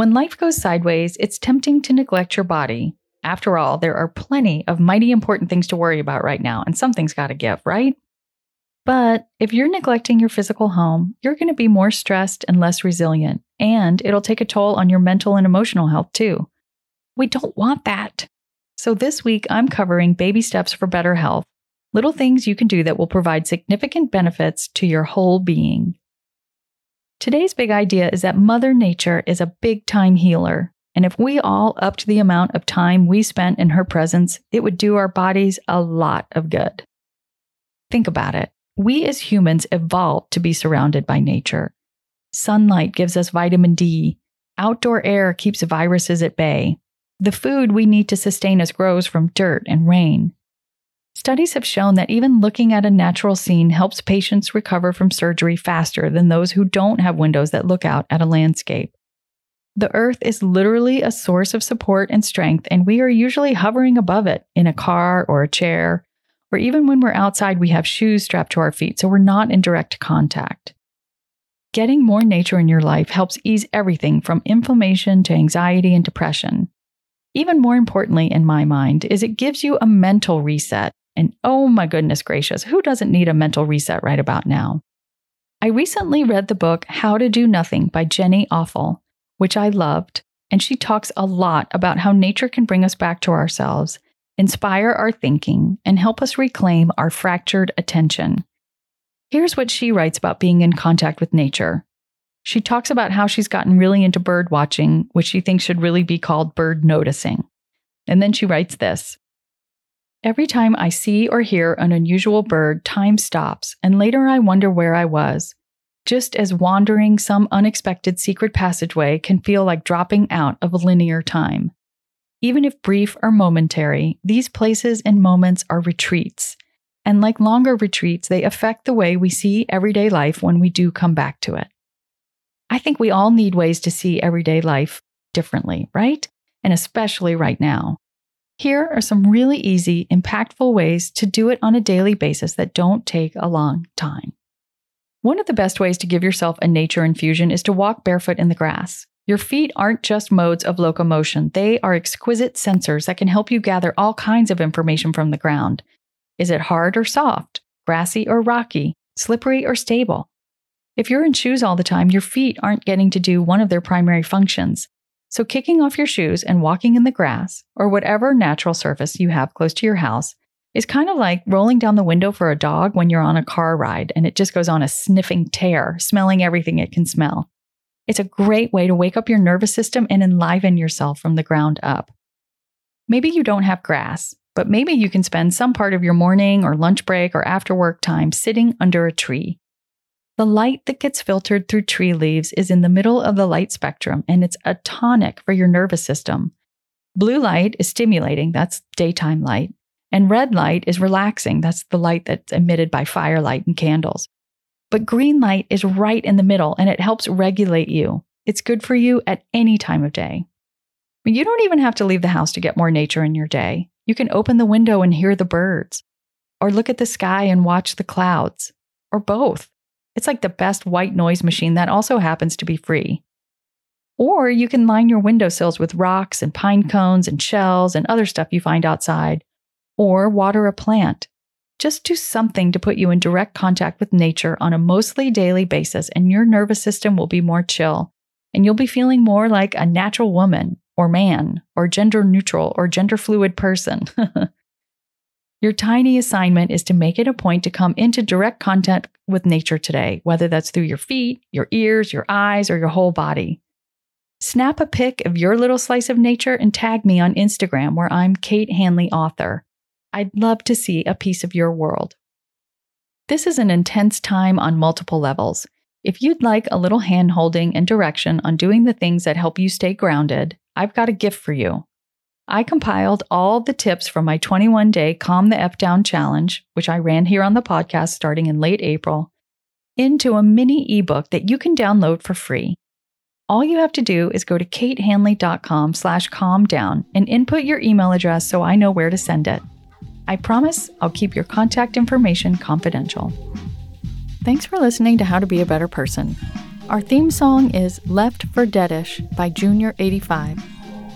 When life goes sideways, it's tempting to neglect your body. After all, there are plenty of mighty important things to worry about right now, and something's got to give, right? But if you're neglecting your physical home, you're going to be more stressed and less resilient, and it'll take a toll on your mental and emotional health too. We don't want that. So this week, I'm covering baby steps for better health, little things you can do that will provide significant benefits to your whole being. Today's big idea is that Mother Nature is a big time healer. And if we all upped the amount of time we spent in her presence, it would do our bodies a lot of good. Think about it. We as humans evolved to be surrounded by nature. Sunlight gives us vitamin D. Outdoor air keeps viruses at bay. The food we need to sustain us grows from dirt and rain. Studies have shown that even looking at a natural scene helps patients recover from surgery faster than those who don't have windows that look out at a landscape. The earth is literally a source of support and strength, and we are usually hovering above it in a car or a chair, or even when we're outside, we have shoes strapped to our feet, so we're not in direct contact. Getting more nature in your life helps ease everything from inflammation to anxiety and depression. Even more importantly, in my mind, is it gives you a mental reset and oh my goodness gracious, who doesn't need a mental reset right about now? I recently read the book How to Do Nothing by Jenny Odell, which I loved, and she talks a lot about how nature can bring us back to ourselves, inspire our thinking, and help us reclaim our fractured attention. Here's what she writes about being in contact with nature. She talks about how she's gotten really into bird watching, which she thinks should really be called bird noticing. And then she writes this Every time I see or hear an unusual bird, time stops, and later I wonder where I was. Just as wandering some unexpected secret passageway can feel like dropping out of linear time. Even if brief or momentary, these places and moments are retreats. And like longer retreats, they affect the way we see everyday life when we do come back to it. I think we all need ways to see everyday life differently, right? And especially right now. Here are some really easy, impactful ways to do it on a daily basis that don't take a long time. One of the best ways to give yourself a nature infusion is to walk barefoot in the grass. Your feet aren't just modes of locomotion, they are exquisite sensors that can help you gather all kinds of information from the ground. Is it hard or soft, grassy or rocky, slippery or stable? If you're in shoes all the time, your feet aren't getting to do one of their primary functions. So, kicking off your shoes and walking in the grass or whatever natural surface you have close to your house is kind of like rolling down the window for a dog when you're on a car ride and it just goes on a sniffing tear, smelling everything it can smell. It's a great way to wake up your nervous system and enliven yourself from the ground up. Maybe you don't have grass, but maybe you can spend some part of your morning or lunch break or after work time sitting under a tree the light that gets filtered through tree leaves is in the middle of the light spectrum and it's a tonic for your nervous system. Blue light is stimulating, that's daytime light, and red light is relaxing, that's the light that's emitted by firelight and candles. But green light is right in the middle and it helps regulate you. It's good for you at any time of day. You don't even have to leave the house to get more nature in your day. You can open the window and hear the birds, or look at the sky and watch the clouds, or both. It's like the best white noise machine that also happens to be free. Or you can line your windowsills with rocks and pine cones and shells and other stuff you find outside, or water a plant. Just do something to put you in direct contact with nature on a mostly daily basis, and your nervous system will be more chill, and you'll be feeling more like a natural woman or man or gender neutral or gender fluid person. Your tiny assignment is to make it a point to come into direct contact with nature today, whether that's through your feet, your ears, your eyes, or your whole body. Snap a pic of your little slice of nature and tag me on Instagram, where I'm Kate Hanley, author. I'd love to see a piece of your world. This is an intense time on multiple levels. If you'd like a little hand holding and direction on doing the things that help you stay grounded, I've got a gift for you. I compiled all the tips from my 21 day Calm the F Down challenge, which I ran here on the podcast starting in late April, into a mini ebook that you can download for free. All you have to do is go to katehanley.com slash calm down and input your email address so I know where to send it. I promise I'll keep your contact information confidential. Thanks for listening to How to Be a Better Person. Our theme song is Left for Deadish by Junior85.